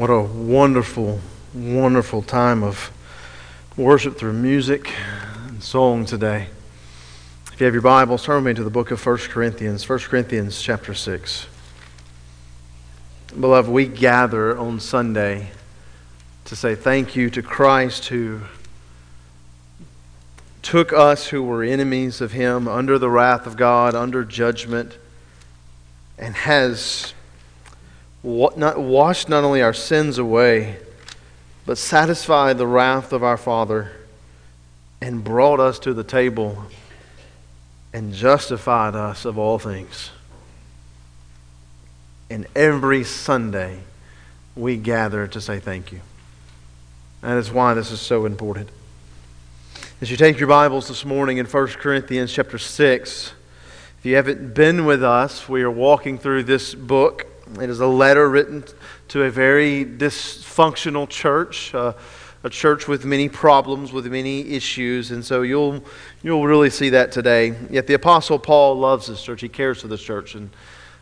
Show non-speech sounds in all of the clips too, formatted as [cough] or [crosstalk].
What a wonderful, wonderful time of worship through music and song today. If you have your Bibles, turn me to the book of 1 Corinthians, 1 Corinthians chapter 6. Beloved, we gather on Sunday to say thank you to Christ who took us who were enemies of Him under the wrath of God, under judgment, and has washed not only our sins away, but satisfied the wrath of our Father and brought us to the table and justified us of all things. And every Sunday, we gather to say thank you. That is why this is so important. As you take your Bibles this morning in 1 Corinthians chapter 6, if you haven't been with us, we are walking through this book it is a letter written to a very dysfunctional church, uh, a church with many problems, with many issues, and so you'll you'll really see that today. Yet the apostle Paul loves this church; he cares for this church, and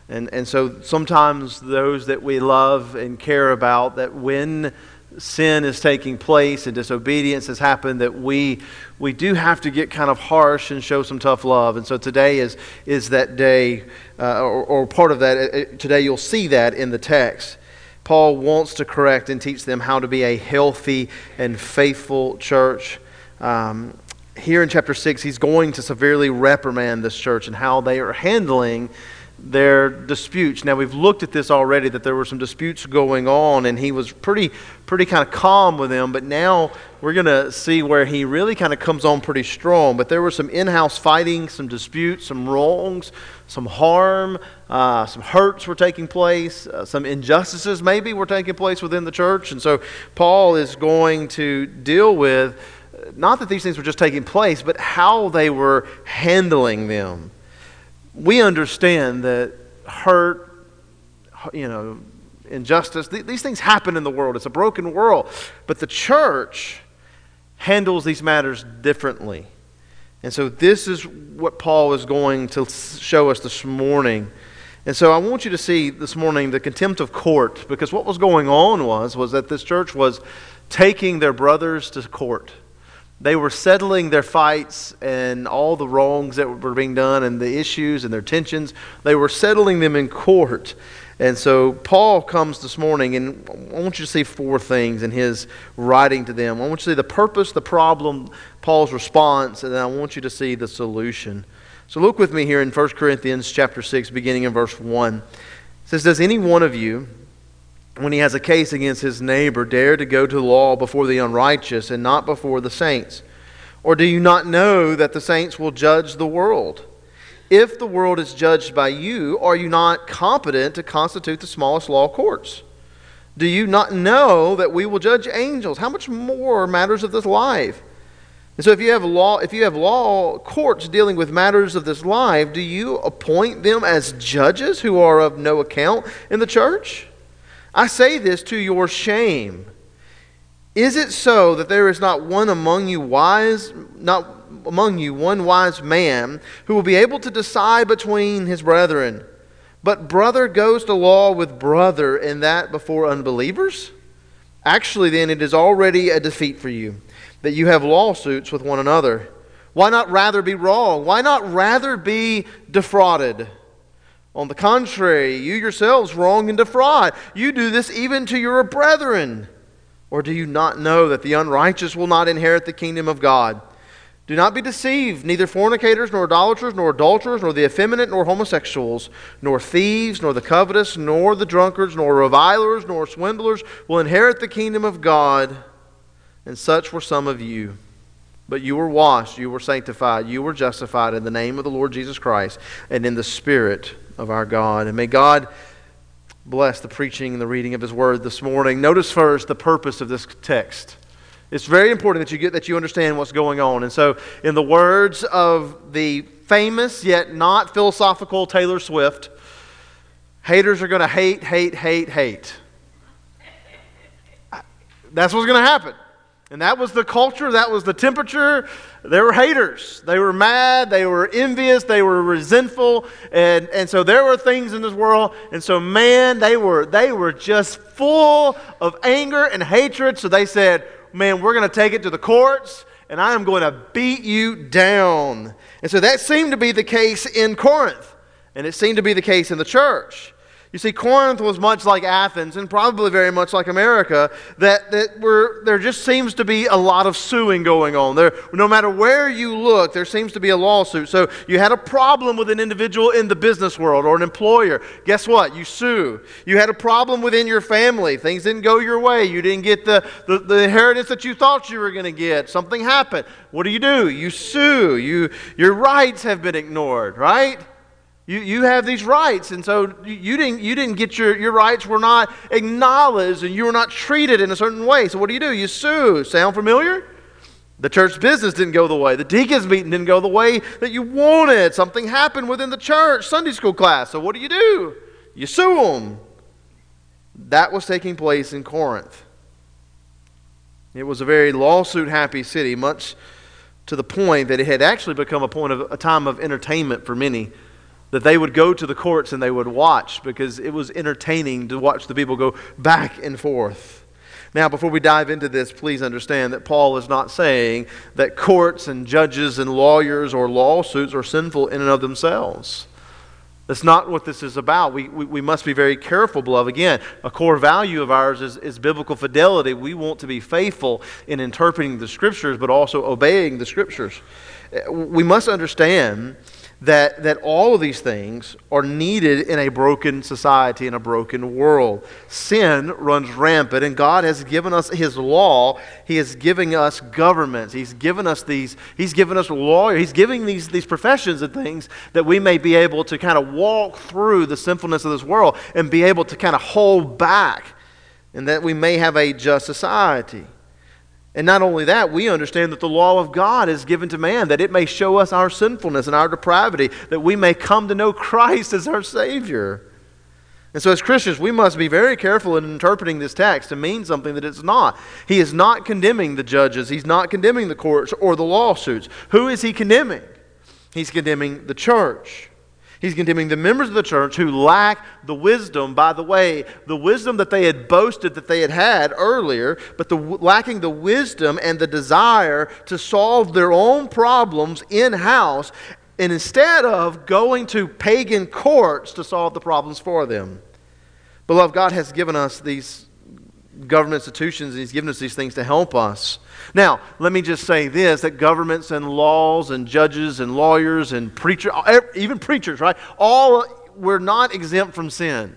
and and so sometimes those that we love and care about, that when sin is taking place and disobedience has happened that we we do have to get kind of harsh and show some tough love. And so today is is that day uh, or, or, part of that uh, uh, today you'll see that in the text. Paul wants to correct and teach them how to be a healthy and faithful church. Um, here in chapter 6 he's going to severely reprimand this church and how they are handling their disputes. Now we've looked at this already that there were some disputes going on and he was pretty pretty kind of calm with them, but now we're going to see where he really kind of comes on pretty strong. But there were some in-house fighting, some disputes, some wrongs, some harm, uh, some hurts were taking place, uh, some injustices maybe were taking place within the church. And so Paul is going to deal with not that these things were just taking place, but how they were handling them we understand that hurt, you know, injustice, th- these things happen in the world. It's a broken world. But the church handles these matters differently. And so this is what Paul is going to show us this morning. And so I want you to see this morning the contempt of court because what was going on was was that this church was taking their brothers to court. They were settling their fights and all the wrongs that were being done and the issues and their tensions. They were settling them in court. And so Paul comes this morning, and I want you to see four things in his writing to them. I want you to see the purpose, the problem, Paul's response, and then I want you to see the solution. So look with me here in 1 Corinthians chapter 6, beginning in verse 1. It says, Does any one of you when he has a case against his neighbor, dare to go to law before the unrighteous and not before the saints? Or do you not know that the saints will judge the world? If the world is judged by you, are you not competent to constitute the smallest law courts? Do you not know that we will judge angels? How much more matters of this life? And so if you have law if you have law courts dealing with matters of this life, do you appoint them as judges who are of no account in the church? I say this to your shame. Is it so that there is not one among you wise, not among you one wise man who will be able to decide between his brethren? But brother goes to law with brother, and that before unbelievers? Actually, then, it is already a defeat for you that you have lawsuits with one another. Why not rather be wrong? Why not rather be defrauded? On the contrary, you yourselves wrong and defraud. You do this even to your brethren. Or do you not know that the unrighteous will not inherit the kingdom of God? Do not be deceived. Neither fornicators, nor idolaters, nor adulterers, nor the effeminate, nor homosexuals, nor thieves, nor the covetous, nor the drunkards, nor revilers, nor swindlers will inherit the kingdom of God. And such were some of you. But you were washed, you were sanctified, you were justified in the name of the Lord Jesus Christ and in the Spirit of our God. And may God bless the preaching and the reading of His Word this morning. Notice first the purpose of this text. It's very important that you get that you understand what's going on. And so, in the words of the famous yet not philosophical Taylor Swift, haters are going to hate, hate, hate, hate. That's what's going to happen. And that was the culture, that was the temperature. They were haters. They were mad, they were envious, they were resentful. And, and so there were things in this world. And so, man, they were, they were just full of anger and hatred. So they said, man, we're going to take it to the courts and I am going to beat you down. And so that seemed to be the case in Corinth. And it seemed to be the case in the church. You see, Corinth was much like Athens and probably very much like America, that, that were, there just seems to be a lot of suing going on. There, no matter where you look, there seems to be a lawsuit. So you had a problem with an individual in the business world or an employer. Guess what? You sue. You had a problem within your family. Things didn't go your way. You didn't get the, the, the inheritance that you thought you were going to get. Something happened. What do you do? You sue. You, your rights have been ignored, right? You, you have these rights, and so you didn't, you didn't get your, your rights were not acknowledged, and you were not treated in a certain way. So what do you do? You sue. Sound familiar? The church business didn't go the way. The deacons meeting didn't go the way that you wanted. Something happened within the church, Sunday school class. So what do you do? You sue them. That was taking place in Corinth. It was a very lawsuit happy city, much to the point that it had actually become a point of a time of entertainment for many that they would go to the courts and they would watch because it was entertaining to watch the people go back and forth. Now, before we dive into this, please understand that Paul is not saying that courts and judges and lawyers or lawsuits are sinful in and of themselves. That's not what this is about. We, we, we, must be very careful, beloved. Again, a core value of ours is, is biblical fidelity. We want to be faithful in interpreting the Scriptures, but also obeying the Scriptures. We must understand that, that all of these things are needed in a broken society, in a broken world. Sin runs rampant, and God has given us His law. He is giving us governments. He's given us these, He's given us lawyers. He's giving these, these professions and things that we may be able to kind of walk through the sinfulness of this world and be able to kind of hold back, and that we may have a just society. And not only that, we understand that the law of God is given to man, that it may show us our sinfulness and our depravity, that we may come to know Christ as our Savior. And so, as Christians, we must be very careful in interpreting this text to mean something that it's not. He is not condemning the judges, he's not condemning the courts or the lawsuits. Who is he condemning? He's condemning the church. He's condemning the members of the church who lack the wisdom, by the way, the wisdom that they had boasted that they had had earlier, but the, lacking the wisdom and the desire to solve their own problems in house, and instead of going to pagan courts to solve the problems for them. Beloved, God has given us these government institutions, and He's given us these things to help us. Now, let me just say this that governments and laws and judges and lawyers and preachers, even preachers, right? All, we're not exempt from sin.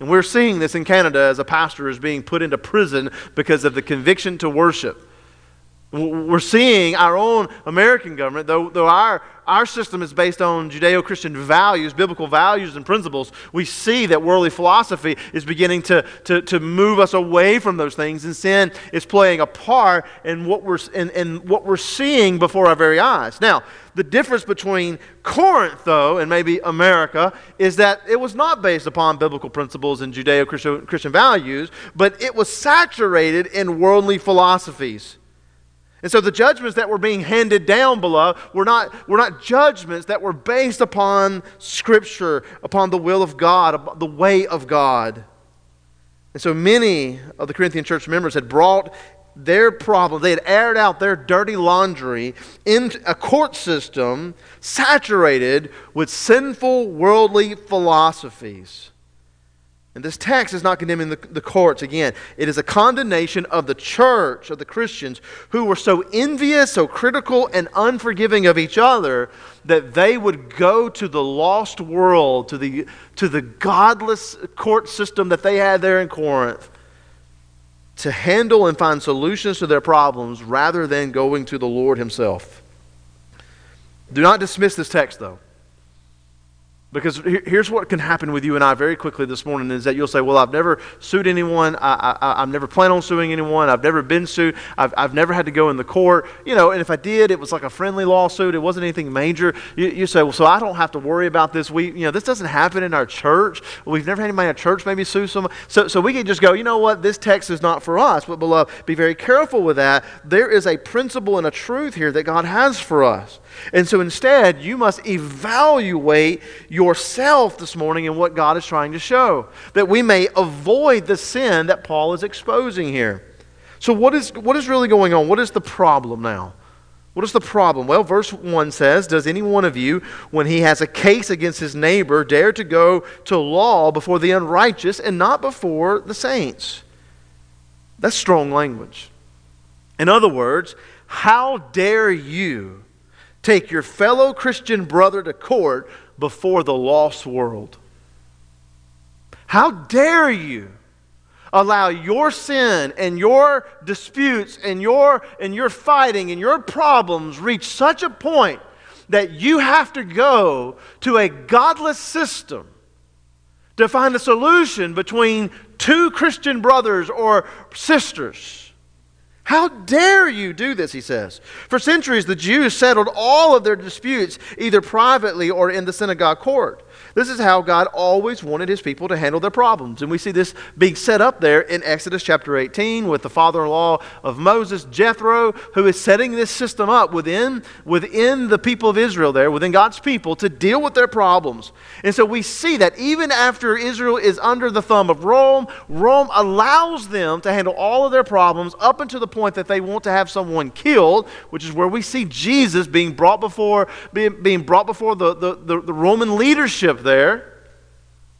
And we're seeing this in Canada as a pastor is being put into prison because of the conviction to worship. We're seeing our own American government, though, though our, our system is based on Judeo Christian values, biblical values and principles, we see that worldly philosophy is beginning to, to, to move us away from those things, and sin is playing a part in what, we're, in, in what we're seeing before our very eyes. Now, the difference between Corinth, though, and maybe America, is that it was not based upon biblical principles and Judeo Christian values, but it was saturated in worldly philosophies. And so the judgments that were being handed down below were not, were not judgments that were based upon Scripture, upon the will of God, the way of God. And so many of the Corinthian church members had brought their problem, they had aired out their dirty laundry in a court system saturated with sinful worldly philosophies. And this text is not condemning the, the, courts again. It is a condemnation of the church, of the Christians, who were so envious, so critical, and unforgiving of each other that they would go to the lost world, to the, to the godless court system that they had there in Corinth, to handle and find solutions to their problems rather than going to the Lord Himself. Do not dismiss this text, though. Because here's what can happen with you and I very quickly this morning is that you'll say, Well, I've never sued anyone. I, I, I've never planned on suing anyone. I've never been sued. I've, I've never had to go in the court. You know, and if I did, it was like a friendly lawsuit. It wasn't anything major. You, you say, Well, so I don't have to worry about this. We, you know, this doesn't happen in our church. We've never had anybody in our church maybe sue someone. So, so we can just go, You know what? This text is not for us. But, beloved, be very careful with that. There is a principle and a truth here that God has for us. And so instead, you must evaluate yourself this morning and what God is trying to show, that we may avoid the sin that Paul is exposing here. So, what is, what is really going on? What is the problem now? What is the problem? Well, verse 1 says, Does any one of you, when he has a case against his neighbor, dare to go to law before the unrighteous and not before the saints? That's strong language. In other words, how dare you take your fellow Christian brother to court before the lost world. How dare you allow your sin and your disputes and your, and your fighting and your problems reach such a point that you have to go to a godless system to find a solution between two Christian brothers or sisters? How dare you do this, he says. For centuries, the Jews settled all of their disputes either privately or in the synagogue court. This is how God always wanted his people to handle their problems. And we see this being set up there in Exodus chapter 18 with the father in law of Moses, Jethro, who is setting this system up within, within the people of Israel there, within God's people, to deal with their problems. And so we see that even after Israel is under the thumb of Rome, Rome allows them to handle all of their problems up until the point that they want to have someone killed, which is where we see Jesus being brought before, being, being brought before the, the, the, the Roman leadership there,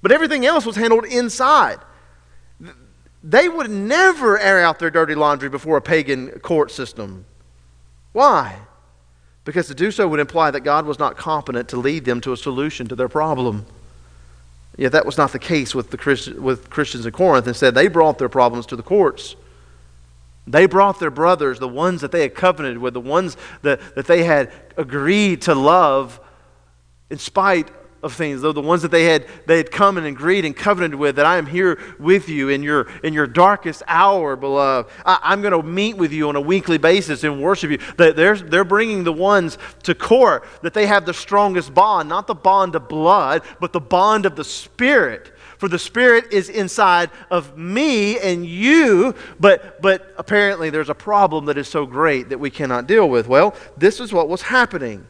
but everything else was handled inside. They would never air out their dirty laundry before a pagan court system. Why? Because to do so would imply that God was not competent to lead them to a solution to their problem. Yet that was not the case with, the Christ- with Christians in Corinth. Instead, they brought their problems to the courts. They brought their brothers, the ones that they had covenanted with, the ones that, that they had agreed to love in spite of things, though the ones that they had they had come and agreed and covenanted with, that I am here with you in your in your darkest hour, beloved. I, am going to meet with you on a weekly basis and worship you. That They're, they're bringing the ones to court that they have the strongest bond, not the bond of blood, but the bond of the Spirit. For the Spirit is inside of me and you, but, but apparently there's a problem that is so great that we cannot deal with. Well, this is what was happening.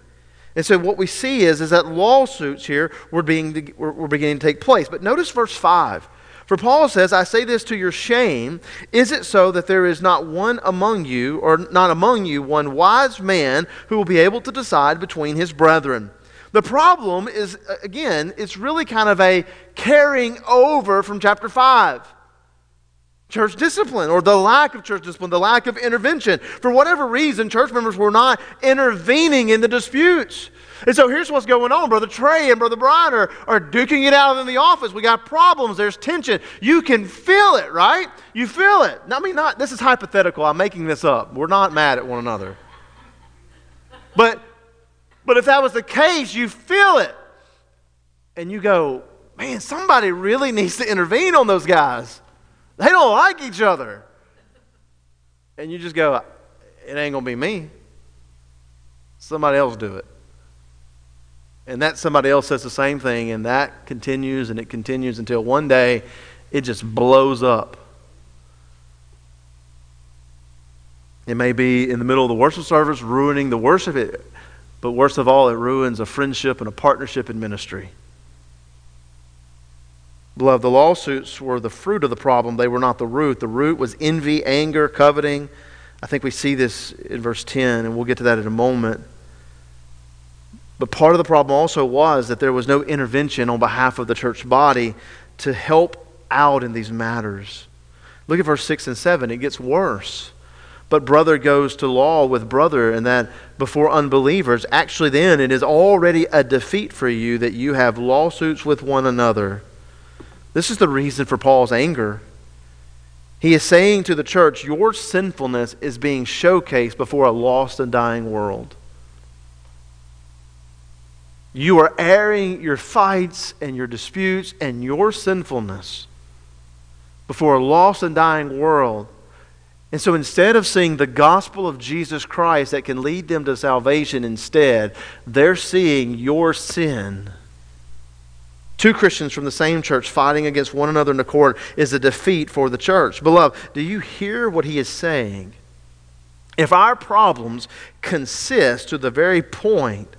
And so what we see is, is that lawsuits here were, being, were, were beginning to take place. But notice verse 5. For Paul says, I say this to your shame. Is it so that there is not one among you, or not among you, one wise man who will be able to decide between his brethren? The problem is, again, it's really kind of a carrying over from chapter 5 church discipline or the lack of church discipline, the lack of intervention. For whatever reason, church members were not intervening in the disputes. And so here's what's going on. Brother Trey and Brother Brian are, are duking it out in the office. We got problems. There's tension. You can feel it, right? You feel it. I mean, not, this is hypothetical. I'm making this up. We're not mad at one another. But, but if that was the case, you feel it. And you go, man, somebody really needs to intervene on those guys. They don't like each other. And you just go, it ain't going to be me. Somebody else do it. And that somebody else says the same thing, and that continues and it continues until one day it just blows up. It may be in the middle of the worship service, ruining the worship, but worst of all, it ruins a friendship and a partnership in ministry. Beloved, the lawsuits were the fruit of the problem, they were not the root. The root was envy, anger, coveting. I think we see this in verse 10, and we'll get to that in a moment. But part of the problem also was that there was no intervention on behalf of the church body to help out in these matters. Look at verse 6 and 7. It gets worse. But brother goes to law with brother, and that before unbelievers. Actually, then, it is already a defeat for you that you have lawsuits with one another. This is the reason for Paul's anger. He is saying to the church, Your sinfulness is being showcased before a lost and dying world. You are airing your fights and your disputes and your sinfulness before a lost and dying world. And so instead of seeing the gospel of Jesus Christ that can lead them to salvation, instead, they're seeing your sin. Two Christians from the same church fighting against one another in the court is a defeat for the church. Beloved, do you hear what he is saying? If our problems consist to the very point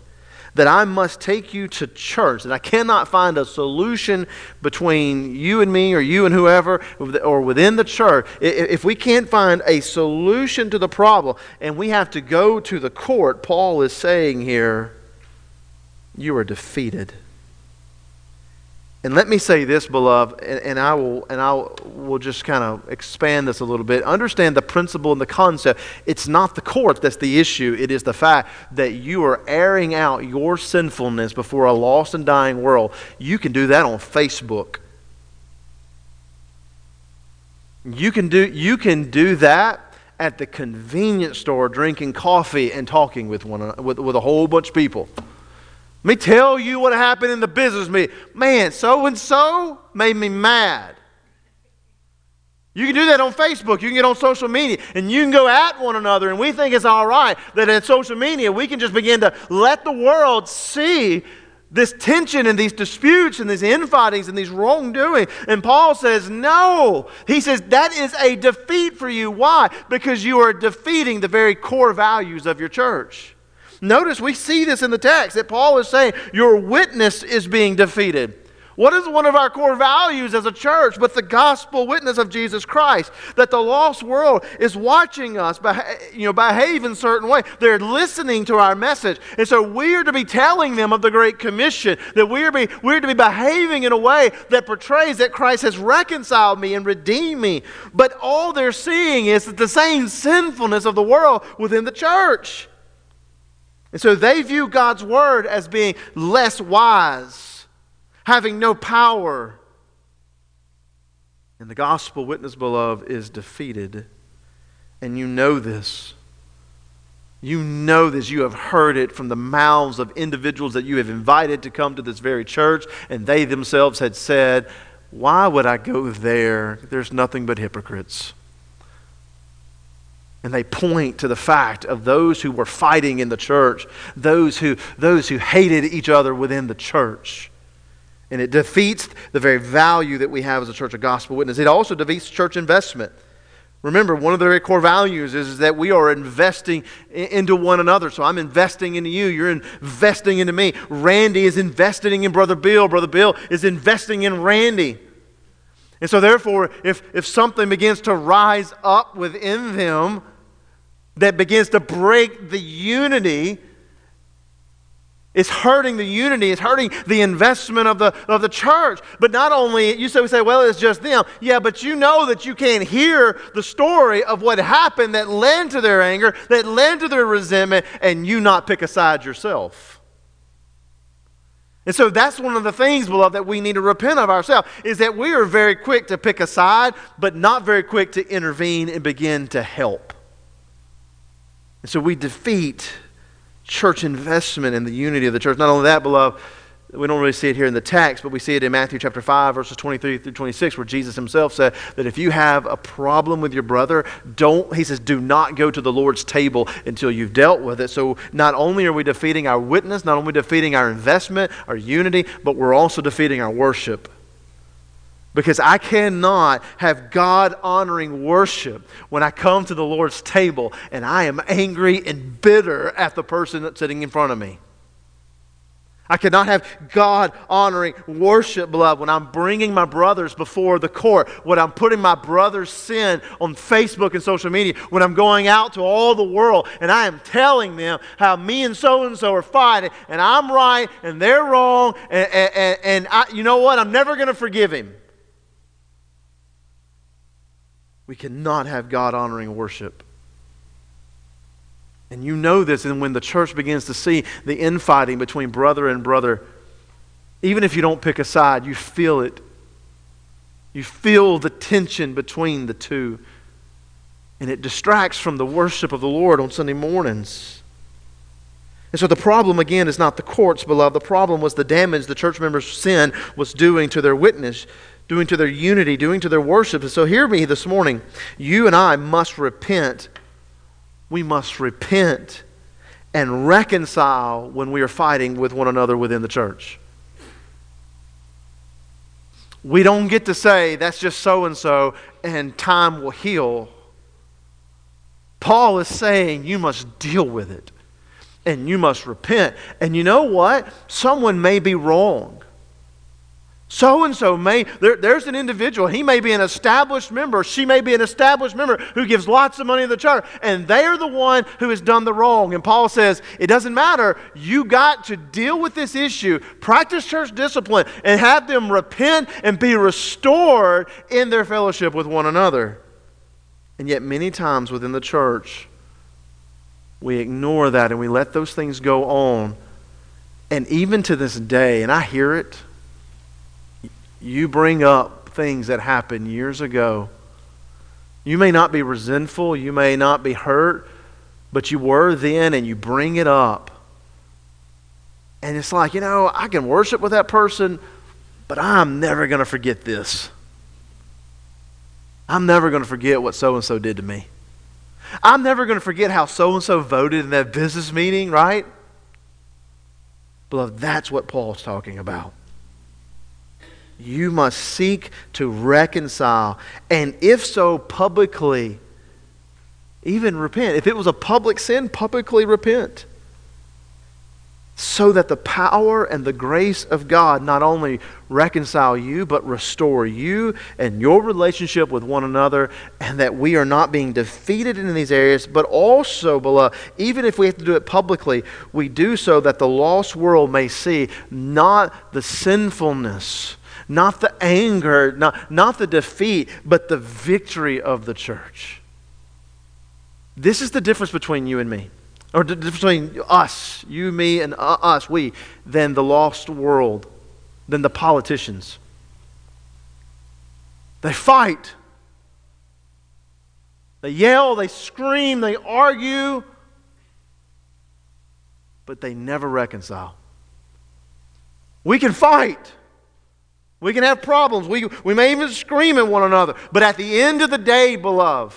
that I must take you to church, that I cannot find a solution between you and me or you and whoever or within the church, if we can't find a solution to the problem and we have to go to the court, Paul is saying here, you are defeated. And let me say this, beloved, and, and, I will and I will just kind of expand this a little bit. Understand the principle and the concept. It's not the court that's the issue. It is the fact that you are airing out your sinfulness before a lost and dying world. You can do that on Facebook. You can do you can do that at the convenience store, drinking coffee and talking with one with, with a whole bunch of people. Let me tell you what happened in the business meeting. Man, so and so made me mad. You can do that on Facebook. You can get on social media and you can go at one another. And we think it's all right that at social media we can just begin to let the world see this tension and these disputes and these infightings and these wrongdoing. And Paul says, no. He says that is a defeat for you. Why? Because you are defeating the very core values of your church. Notice we see this in the text that Paul is saying your witness is being defeated. What is one of our core values as a church but the gospel witness of Jesus Christ? That the lost world is watching us you know, behave in a certain way. They're listening to our message. And so we are to be telling them of the Great Commission, that we are, be, we are to be behaving in a way that portrays that Christ has reconciled me and redeemed me. But all they're seeing is the same sinfulness of the world within the church. And so they view God's word as being less wise, having no power. And the gospel witness, beloved, is defeated. And you know this. You know this. You have heard it from the mouths of individuals that you have invited to come to this very church, and they themselves had said, Why would I go there? There's nothing but hypocrites. And they point to the fact of those who were fighting in the church, those who, those who hated each other within the church. And it defeats the very value that we have as a church of gospel witness. It also defeats church investment. Remember, one of the very core values is, is that we are investing into one another. So I'm investing into you. You're investing into me. Randy is investing in Brother Bill. Brother Bill is investing in Randy. And so, therefore, if, if something begins to rise up within them, that begins to break the unity. It's hurting the unity. It's hurting the investment of the, of the church. But not only, you say, we say, well, it's just them. Yeah, but you know that you can't hear the story of what happened that led to their anger, that led to their resentment, and you not pick a side yourself. And so that's one of the things, beloved, that we need to repent of ourselves, is that we are very quick to pick a side, but not very quick to intervene and begin to help. And so we defeat church investment in the unity of the church. Not only that, beloved, we don't really see it here in the text, but we see it in Matthew chapter 5, verses 23 through 26, where Jesus himself said that if you have a problem with your brother, don't, he says, do not go to the Lord's table until you've dealt with it. So not only are we defeating our witness, not only defeating our investment, our unity, but we're also defeating our worship. Because I cannot have God honoring worship when I come to the Lord's table and I am angry and bitter at the person that's sitting in front of me. I cannot have God honoring worship, beloved, when I'm bringing my brothers before the court, when I'm putting my brother's sin on Facebook and social media, when I'm going out to all the world and I am telling them how me and so and so are fighting and I'm right and they're wrong and, and, and I, you know what? I'm never going to forgive him. We cannot have God honoring worship. And you know this, and when the church begins to see the infighting between brother and brother, even if you don't pick a side, you feel it. You feel the tension between the two. And it distracts from the worship of the Lord on Sunday mornings. And so the problem, again, is not the courts, beloved. The problem was the damage the church members' sin was doing to their witness, doing to their unity, doing to their worship. And so hear me this morning. You and I must repent. We must repent and reconcile when we are fighting with one another within the church. We don't get to say, that's just so and so, and time will heal. Paul is saying you must deal with it and you must repent. And you know what? Someone may be wrong. So and so may, there, there's an individual, he may be an established member, she may be an established member who gives lots of money to the church, and they are the one who has done the wrong. And Paul says, it doesn't matter. You got to deal with this issue, practice church discipline, and have them repent and be restored in their fellowship with one another. And yet, many times within the church, we ignore that and we let those things go on. And even to this day, and I hear it, you bring up things that happened years ago. You may not be resentful, you may not be hurt, but you were then and you bring it up. And it's like, you know, I can worship with that person, but I'm never going to forget this. I'm never going to forget what so and so did to me. I'm never going to forget how so and so voted in that business meeting, right? Beloved, that's what Paul's talking about. You must seek to reconcile, and if so, publicly, even repent. If it was a public sin, publicly repent so that the power and the grace of God not only reconcile you, but restore you and your relationship with one another, and that we are not being defeated in these areas, but also, beloved, even if we have to do it publicly, we do so that the lost world may see not the sinfulness, not the anger, not, not the defeat, but the victory of the church. This is the difference between you and me or the difference between us, you, me, and uh, us, we, than the lost world, than the politicians. They fight. They yell, they scream, they argue, but they never reconcile. We can fight. We can have problems. We, we may even scream at one another. But at the end of the day, beloved,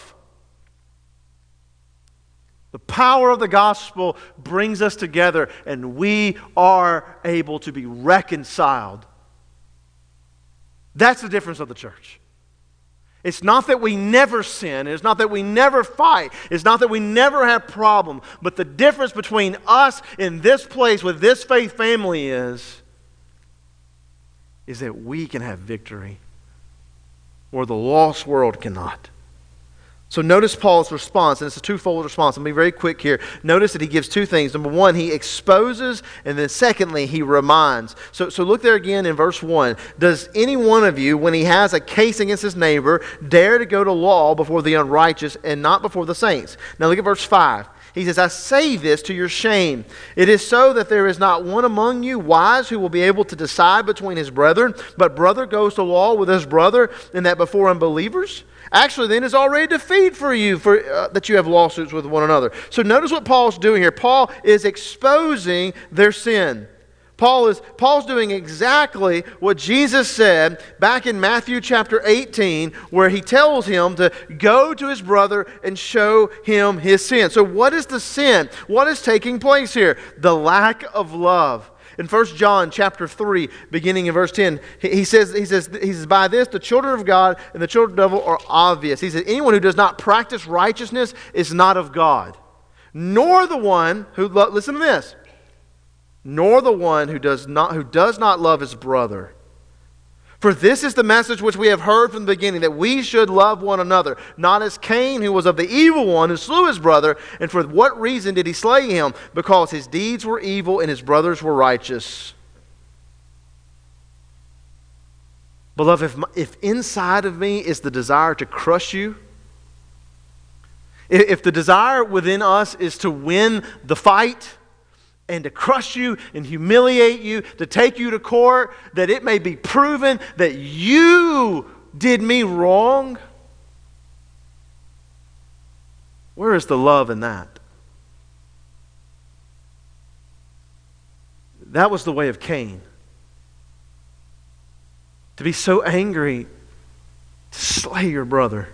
the power of the gospel brings us together, and we are able to be reconciled. That's the difference of the church. It's not that we never sin. It's not that we never fight. It's not that we never have problem. But the difference between us in this place with this faith family is, is that we can have victory or the lost world cannot. So notice Paul's response, and it's a twofold response. I'll be very quick here. Notice that he gives two things. Number one, he exposes, and then secondly, he reminds. So, so look there again in verse 1. Does any one of you, when he has a case against his neighbor, dare to go to law before the unrighteous and not before the saints? Now look at verse 5. He says, I say this to your shame. It is so that there is not one among you wise who will be able to decide between his brethren, but brother goes to law with his brother, and that before unbelievers? Actually, then, is already defeat for you for, uh, that you have lawsuits with one another. So notice what Paul's doing here. Paul is exposing their sin. Paul is Paul's doing exactly what Jesus said back in Matthew chapter 18 where he tells him to go to his brother and show him his sin. So what is the sin? What is taking place here? The lack of love. In 1 John chapter 3, beginning in verse 10, he says, he says, he says, By this the children of God and the children of the devil are obvious. He says, Anyone who does not practice righteousness is not of God, nor the one who, listen to this, nor the one who does not, who does not love his brother. For this is the message which we have heard from the beginning that we should love one another, not as Cain, who was of the evil one, who slew his brother. And for what reason did he slay him? Because his deeds were evil and his brothers were righteous. Beloved, if, if inside of me is the desire to crush you, if the desire within us is to win the fight, and to crush you and humiliate you, to take you to court, that it may be proven that you did me wrong? Where is the love in that? That was the way of Cain. To be so angry, to slay your brother.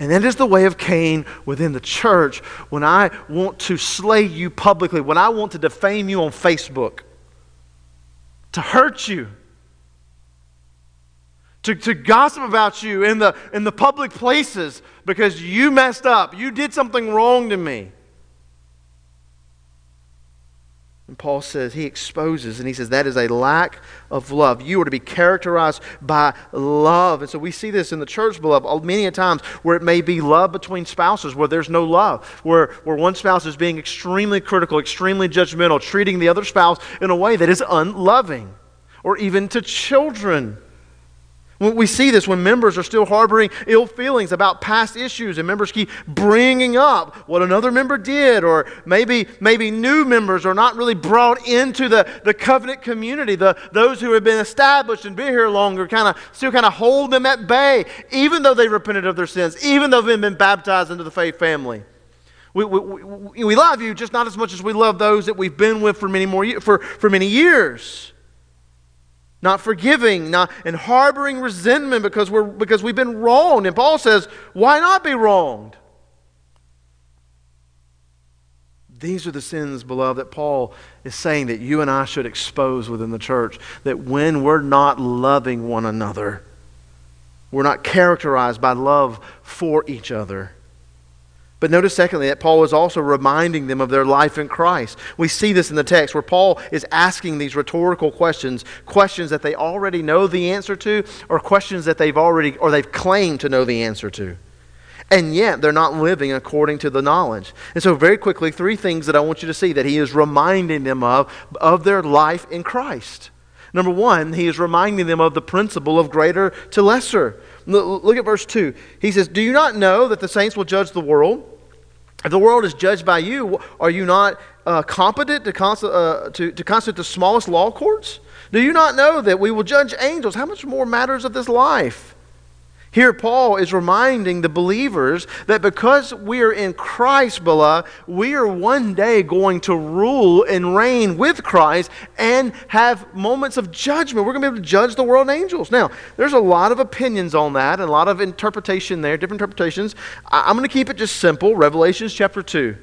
And that is the way of Cain within the church when I want to slay you publicly, when I want to defame you on Facebook, to hurt you, to, to gossip about you in the, in the public places because you messed up. You did something wrong to me. And Paul says, he exposes, and he says that is a lack of love. You are to be characterized by love. And so we see this in the church, beloved, many a times where it may be love between spouses, where there's no love, where, where one spouse is being extremely critical, extremely judgmental, treating the other spouse in a way that is unloving, or even to children. We see this when members are still harboring ill feelings about past issues, and members keep bringing up what another member did, or maybe, maybe new members are not really brought into the, the covenant community. The, those who have been established and been here longer kind of still kind of hold them at bay, even though they repented of their sins, even though they've been baptized into the faith family. We, we, we, we love you just not as much as we love those that we've been with for many, more, for, for many years not forgiving, not, and harboring resentment because, we're, because we've been wronged. And Paul says, why not be wronged? These are the sins, beloved, that Paul is saying that you and I should expose within the church. That when we're not loving one another, we're not characterized by love for each other. But notice, secondly, that Paul is also reminding them of their life in Christ. We see this in the text where Paul is asking these rhetorical questions, questions that they already know the answer to, or questions that they've already, or they've claimed to know the answer to. And yet, they're not living according to the knowledge. And so, very quickly, three things that I want you to see that he is reminding them of, of their life in Christ. Number one, he is reminding them of the principle of greater to lesser. Look at verse 2. He says, Do you not know that the saints will judge the world? If the world is judged by you, are you not uh, competent to, cons- uh, to, to constitute the smallest law courts? Do you not know that we will judge angels? How much more matters of this life? Here, Paul is reminding the believers that because we are in Christ, beloved, we are one day going to rule and reign with Christ and have moments of judgment. We're going to be able to judge the world and angels. Now, there's a lot of opinions on that and a lot of interpretation there, different interpretations. I'm going to keep it just simple. Revelations chapter 2.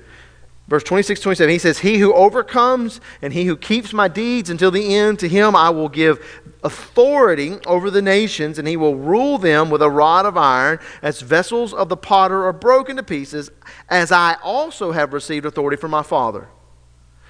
Verse 26, 27, he says, He who overcomes and he who keeps my deeds until the end, to him I will give authority over the nations, and he will rule them with a rod of iron, as vessels of the potter are broken to pieces, as I also have received authority from my Father.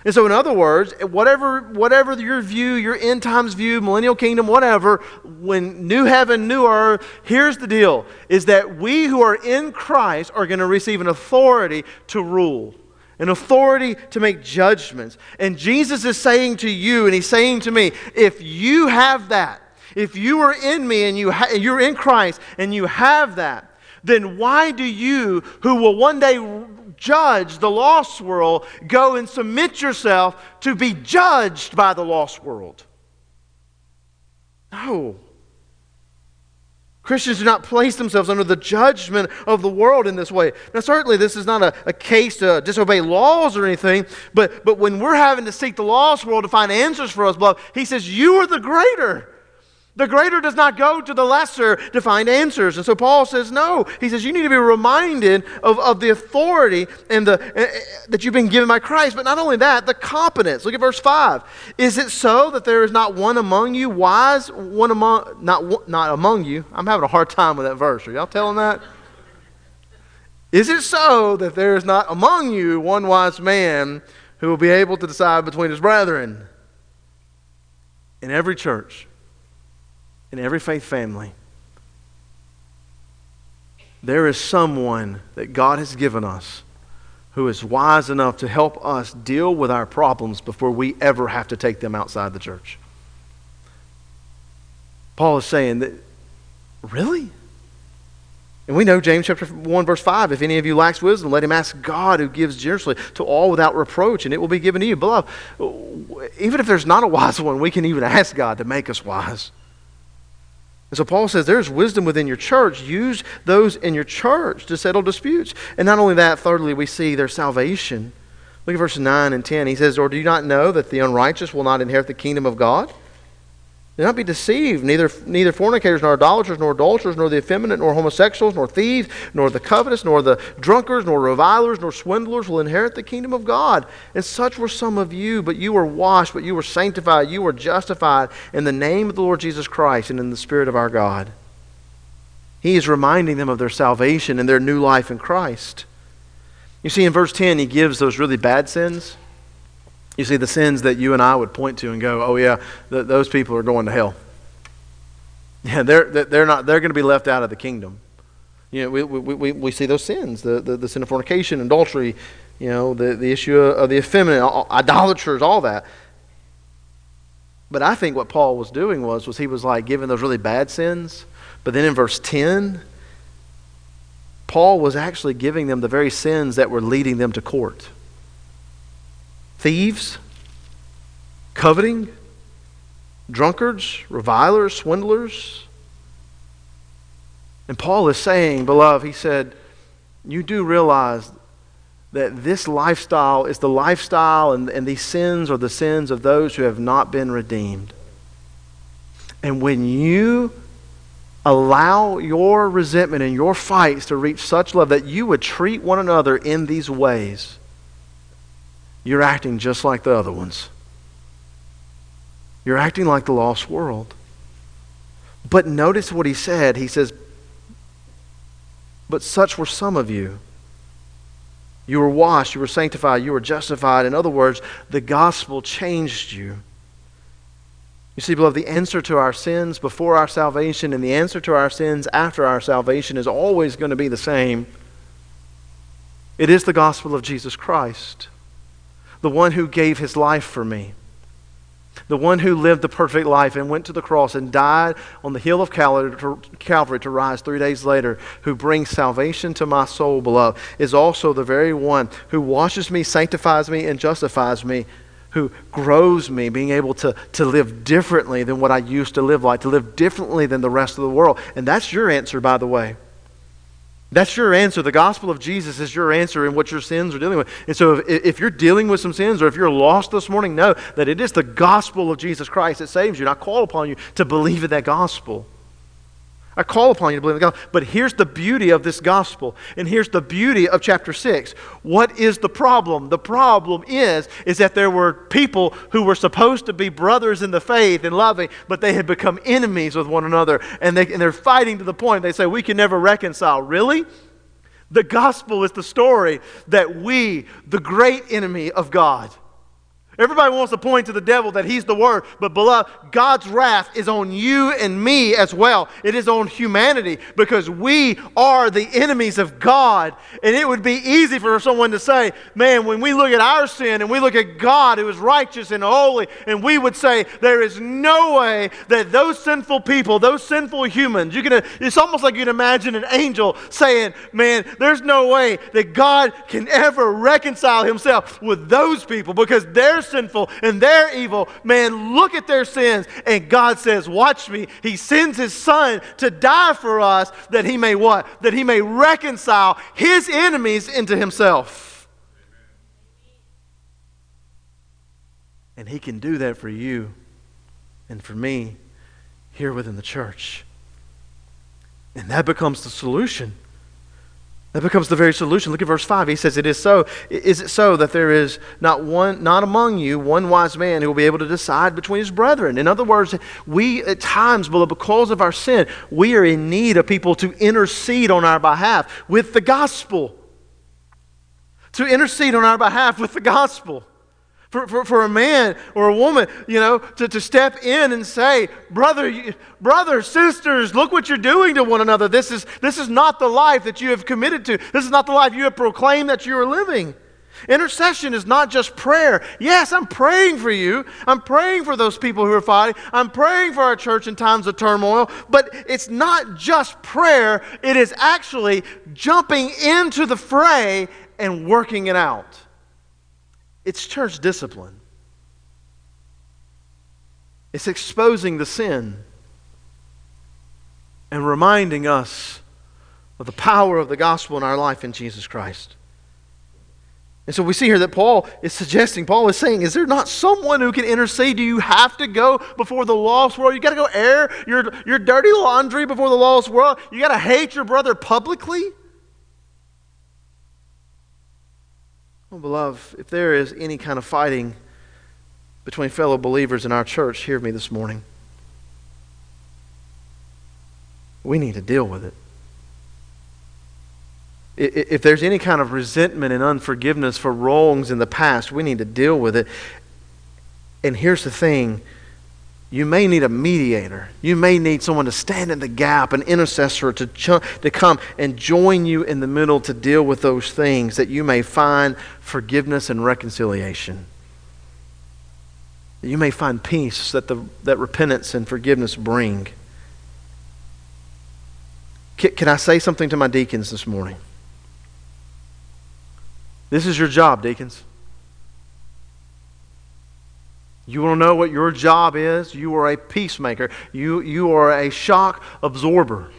And so, in other words, whatever, whatever your view, your end times view, millennial kingdom, whatever, when new heaven, new earth, here's the deal is that we who are in Christ are going to receive an authority to rule an authority to make judgments. And Jesus is saying to you, and He's saying to me, if you have that, if you are in me and you ha- you're in Christ and you have that, then why do you, who will one day judge the lost world, go and submit yourself to be judged by the lost world? No. Christians do not place themselves under the judgment of the world in this way. Now, certainly, this is not a, a case to disobey laws or anything, but, but when we're having to seek the lost world to find answers for us, beloved, he says, You are the greater. The greater does not go to the lesser to find answers. And so Paul says, no. He says, you need to be reminded of, of the authority and the, uh, that you've been given by Christ. But not only that, the competence. Look at verse 5. Is it so that there is not one among you wise, one among, not, not among you? I'm having a hard time with that verse. Are y'all telling that? Is it so that there is not among you one wise man who will be able to decide between his brethren? In every church in every faith family, there is someone that God has given us who is wise enough to help us deal with our problems before we ever have to take them outside the church. Paul is saying that, really? And we know James chapter 1, verse 5 if any of you lacks wisdom, let him ask God who gives generously to all without reproach, and it will be given to you. Beloved, even if there's not a wise one, we can even ask God to make us wise. And so Paul says there's wisdom within your church. Use those in your church to settle disputes. And not only that, thirdly, we see their salvation. Look at verses 9 and 10. He says, Or do you not know that the unrighteous will not inherit the kingdom of God? Do not be deceived. Neither, neither fornicators, nor idolaters, nor adulterers, nor the effeminate, nor homosexuals, nor thieves, nor the covetous, nor the drunkards, nor revilers, nor swindlers will inherit the kingdom of God. And such were some of you, but you were washed, but you were sanctified, you were justified in the name of the Lord Jesus Christ and in the Spirit of our God. He is reminding them of their salvation and their new life in Christ. You see, in verse 10, he gives those really bad sins. You see, the sins that you and I would point to and go, oh, yeah, th- those people are going to hell. [laughs] Yeah, they're, they're, not, they're going to be left out of the kingdom. You know, we, we, we, we see those sins the, the, the sin of fornication, adultery, you know, the, the issue of the effeminate, idolaters, all that. But I think what Paul was doing was, was he was like giving those really bad sins. But then in verse 10, Paul was actually giving them the very sins that were leading them to court thieves, coveting, drunkards, revilers, swindlers. And Paul is saying, beloved, he said, you do realize that this lifestyle is the lifestyle and, and these sins are the sins of those who have not been redeemed. And when you allow your resentment and your fights to reach such love that you would treat one another in these ways, you're acting just like the other ones. You're acting like the lost world. But notice what he said. He says, But such were some of you. You were washed, you were sanctified, you were justified. In other words, the gospel changed you. You see, beloved, the answer to our sins before our salvation and the answer to our sins after our salvation is always going to be the same. It is the gospel of Jesus Christ, the one who gave his life for me, the one who lived the perfect life and went to the cross and died on the hill of Calvary to rise three days later, who brings salvation to my soul, beloved, is also the very one who washes me, sanctifies me, and justifies me who grows me, being able to, to live differently than what I used to live like, to live differently than the rest of the world. And that's your answer, by the way. That's your answer. The gospel of Jesus is your answer in what your sins are dealing with. And so, if, if, you're dealing with some sins or if you're lost this morning, know that it is the gospel of Jesus Christ that saves you. And I call upon you to believe in that gospel. I call upon you to believe in the gospel. But here's the beauty of this gospel. And here's the beauty of chapter 6. What is the problem? The problem is, is that there were people who were supposed to be brothers in the faith and loving, but they had become enemies with one another. And, they, and they're fighting to the point they say, we can never reconcile. Really? The gospel is the story that we, the great enemy of God, Everybody wants to point to the devil that he's the word, but beloved, God's wrath is on you and me as well. It is on humanity because we are the enemies of God. And it would be easy for someone to say, man, when we look at our sin and we look at God who is righteous and holy, and we would say, there is no way that those sinful people, those sinful humans, you can, it's almost like you can imagine an angel saying, man, there's no way that God can ever reconcile himself with those people because they're sinful and they're evil. Man, look at their sins. And God says, Watch me. He sends his son to die for us that he may what? That he may reconcile his enemies into himself. And he can do that for you and for me here within the church. And that becomes the solution. That becomes the very solution. Look at verse 5. He says, It is so. Is it so that there is not one, not among you, one wise man who will be able to decide between his brethren? In other words, we at times, beloved, because of our sin, we are in need of people to intercede on our behalf with the gospel. To intercede on our behalf with the gospel. For, for, for a man or a woman, you know, to, to step in and say, brother, brother, sisters, look what you're doing to one another. This is, this is not the life that you have committed to. This is not the life you have proclaimed that you are living. Intercession is not just prayer. Yes, I'm praying for you. I'm praying for those people who are fighting. I'm praying for our church in times of turmoil. But it's not just prayer, it is actually jumping into the fray and working it out. It's church discipline. It's exposing the sin and reminding us of the power of the gospel in our life in Jesus Christ. And so we see here that Paul is suggesting, Paul is saying, is there not someone who can intercede? Do you have to go before the lost world? You got to go air your, your dirty laundry before the lost world? You got to hate your brother publicly? Well, beloved, if there is any kind of fighting between fellow believers in our church, hear me this morning. We need to deal with it if there's any kind of resentment and unforgiveness for wrongs in the past, we need to deal with it. And here's the thing you may need a mediator. You may need someone to stand in the gap, an intercessor to, ch- to come and join you in the middle to deal with those things that you may find forgiveness and reconciliation. That you may find peace that, the, that repentance and forgiveness bring. Can, can I say something to my deacons this morning? This is your job, deacons. You want to know what your job is? You are a peacemaker. You, you are a shock absorber.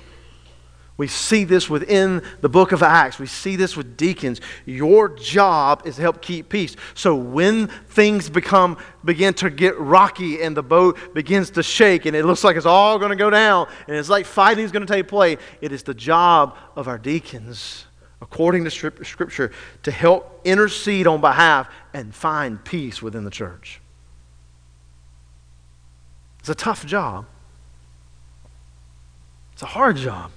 We see this within the book of Acts. We see this with deacons. Your job is to help keep peace. So when things become begin to get rocky and the boat begins to shake and it looks like it's all going to go down and it's like fighting is going to take place, it is the job of our deacons according to Scripture, to help intercede on behalf and find peace within the church. It's a tough job, it's a hard job.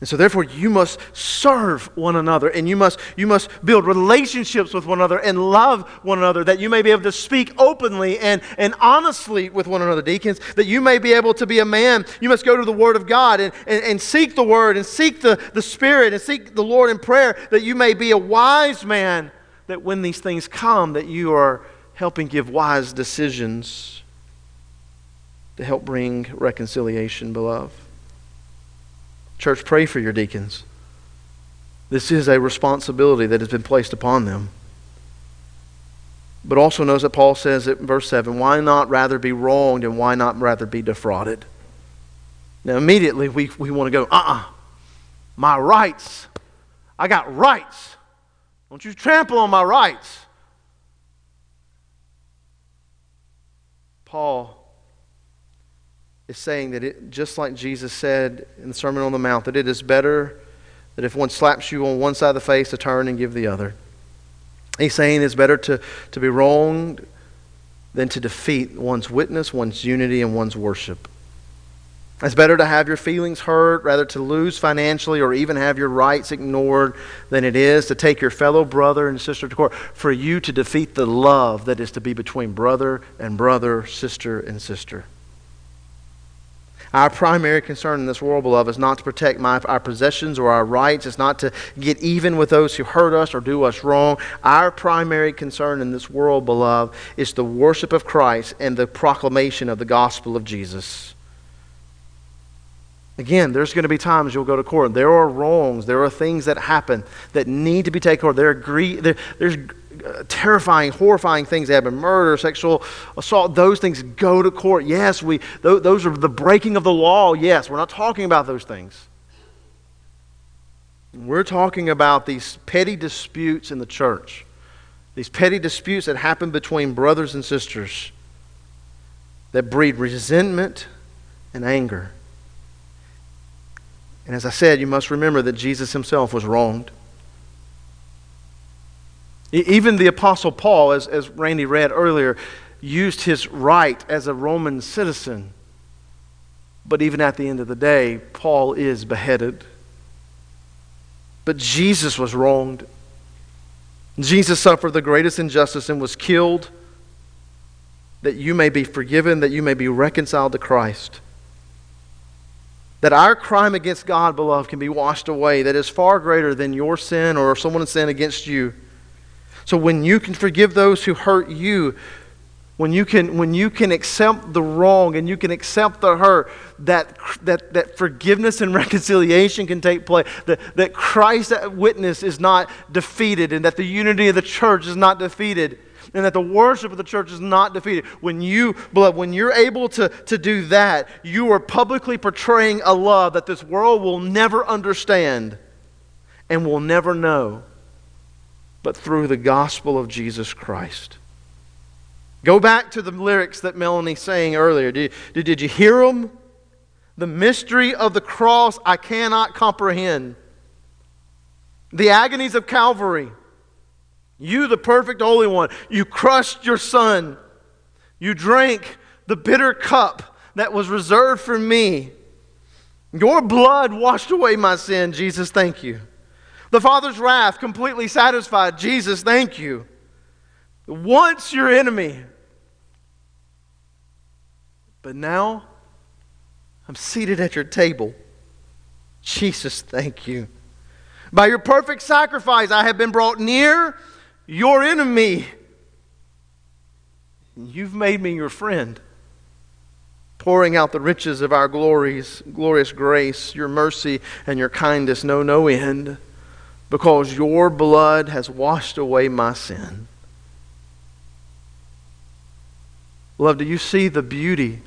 And so therefore you must serve one another and you must you must build relationships with one another and love one another that you may be able to speak openly and, and honestly with one another, deacons, that you may be able to be a man. You must go to the Word of God and, and, and seek the Word and seek the, the Spirit and seek the Lord in prayer that you may be a wise man, that when these things come, that you are helping give wise decisions to help bring reconciliation, beloved. Church, pray for your deacons. This is a responsibility that has been placed upon them. But also knows that Paul says in verse 7 why not rather be wronged and why not rather be defrauded? Now, immediately we, we want to go, uh uh-uh, uh my rights. I got rights. Don't you trample on my rights. Paul is saying that it, just like Jesus said in the Sermon on the Mount, that it is better that if one slaps you on one side of the face, to turn and give the other. He's saying it's better to, to be wronged than to defeat one's witness, one's unity, and one's worship. It's better to have your feelings hurt rather to lose financially or even have your rights ignored than it is to take your fellow brother and sister to court for you to defeat the love that is to be between brother and brother, sister and sister. Our primary concern in this world, beloved, is not to protect my, our possessions or our rights. It's not to get even with those who hurt us or do us wrong. Our primary concern in this world, beloved, is the worship of Christ and the proclamation of the gospel of Jesus. Again, there's going to be times you'll go to court. There are wrongs. There are things that happen that need to be taken care of. There are gre- there, there's Uh, terrifying, horrifying things that happen murder, sexual assault, those things go to court. Yes, we, those are the breaking of the law. Yes, we're not talking about those things. We're talking about these petty disputes in the church, these petty disputes that happen between brothers and sisters that breed resentment and anger. And as I said, you must remember that Jesus himself was wronged. Even the Apostle Paul, as, as Randy read earlier, used his right as a Roman citizen. But even at the end of the day, Paul is beheaded. But Jesus was wronged. Jesus suffered the greatest injustice and was killed that you may be forgiven, that you may be reconciled to Christ. That our crime against God, beloved, can be washed away, that is far greater than your sin or someone's sin against you. So when you can forgive those who hurt you, when you can, when you can accept the wrong and you can accept the hurt, that, that, that forgiveness and [laughs] reconciliation can take place, that, that Christ's witness is not defeated, and that the unity of the church is not defeated, and that the worship of the church is not defeated. When you, beloved, when you're able to, to do that, you are publicly portraying a love that this world will never understand and will never know. But through the gospel of Jesus Christ. Go back to the lyrics that Melanie sang earlier. Did, did, did you hear them? The mystery of the cross I cannot comprehend. The agonies of Calvary. You, the perfect Holy One, you crushed your Son. You drank the bitter cup that was reserved for me. Your blood washed away my sin. Jesus, thank you. The Father's wrath completely satisfied. Jesus, thank you. Once your enemy. But now I'm seated at your table. Jesus, thank you. By your perfect sacrifice, I have been brought near your enemy. You've made me your friend, pouring out the riches of our glories, glorious grace, your mercy, and your kindness know no end, because your blood has washed away my sin. Love, do you see the beauty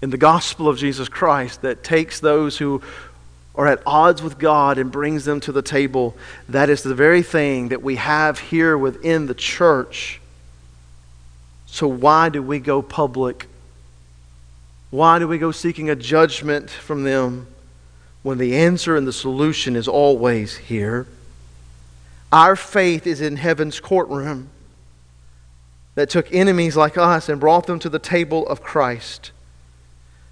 in the gospel of Jesus Christ that takes those who are at odds with God and brings them to the table. That is the very thing that we have here within the church. So, why do we go public? Why do we go seeking a judgment from them when the answer and the solution is always here? Our faith is in heaven's courtroom that took enemies like us and brought them to the table of Christ.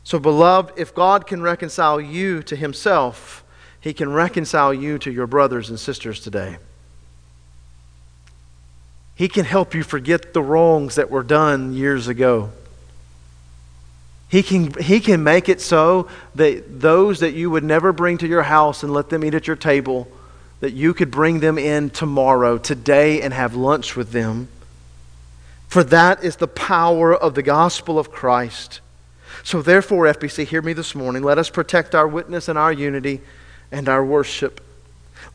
So, beloved, if God can reconcile you to Himself, He can reconcile you to your brothers and sisters today. He can help you forget the wrongs that were done years ago. He can, he can make it so that those that you would never bring to your house and let them eat at your table, that you could bring them in tomorrow, today, and have lunch with them. For that is the power of the gospel of Christ. So, therefore, FBC, hear me this morning. Let us protect our witness and our unity and our worship.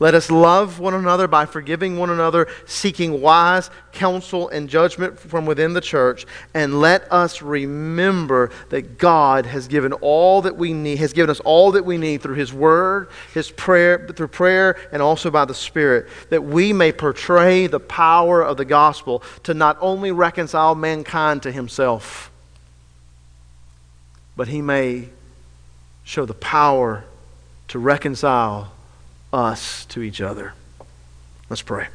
Let us love one another by forgiving one another, seeking wise counsel and judgment from within the church, and let us remember that God has given all that we need, has given us all that we need through His Word, His prayer, through prayer, and also by the Spirit, that we may portray the power of the gospel to not only reconcile mankind to Himself but he may show the power to reconcile us to each other. Let's pray.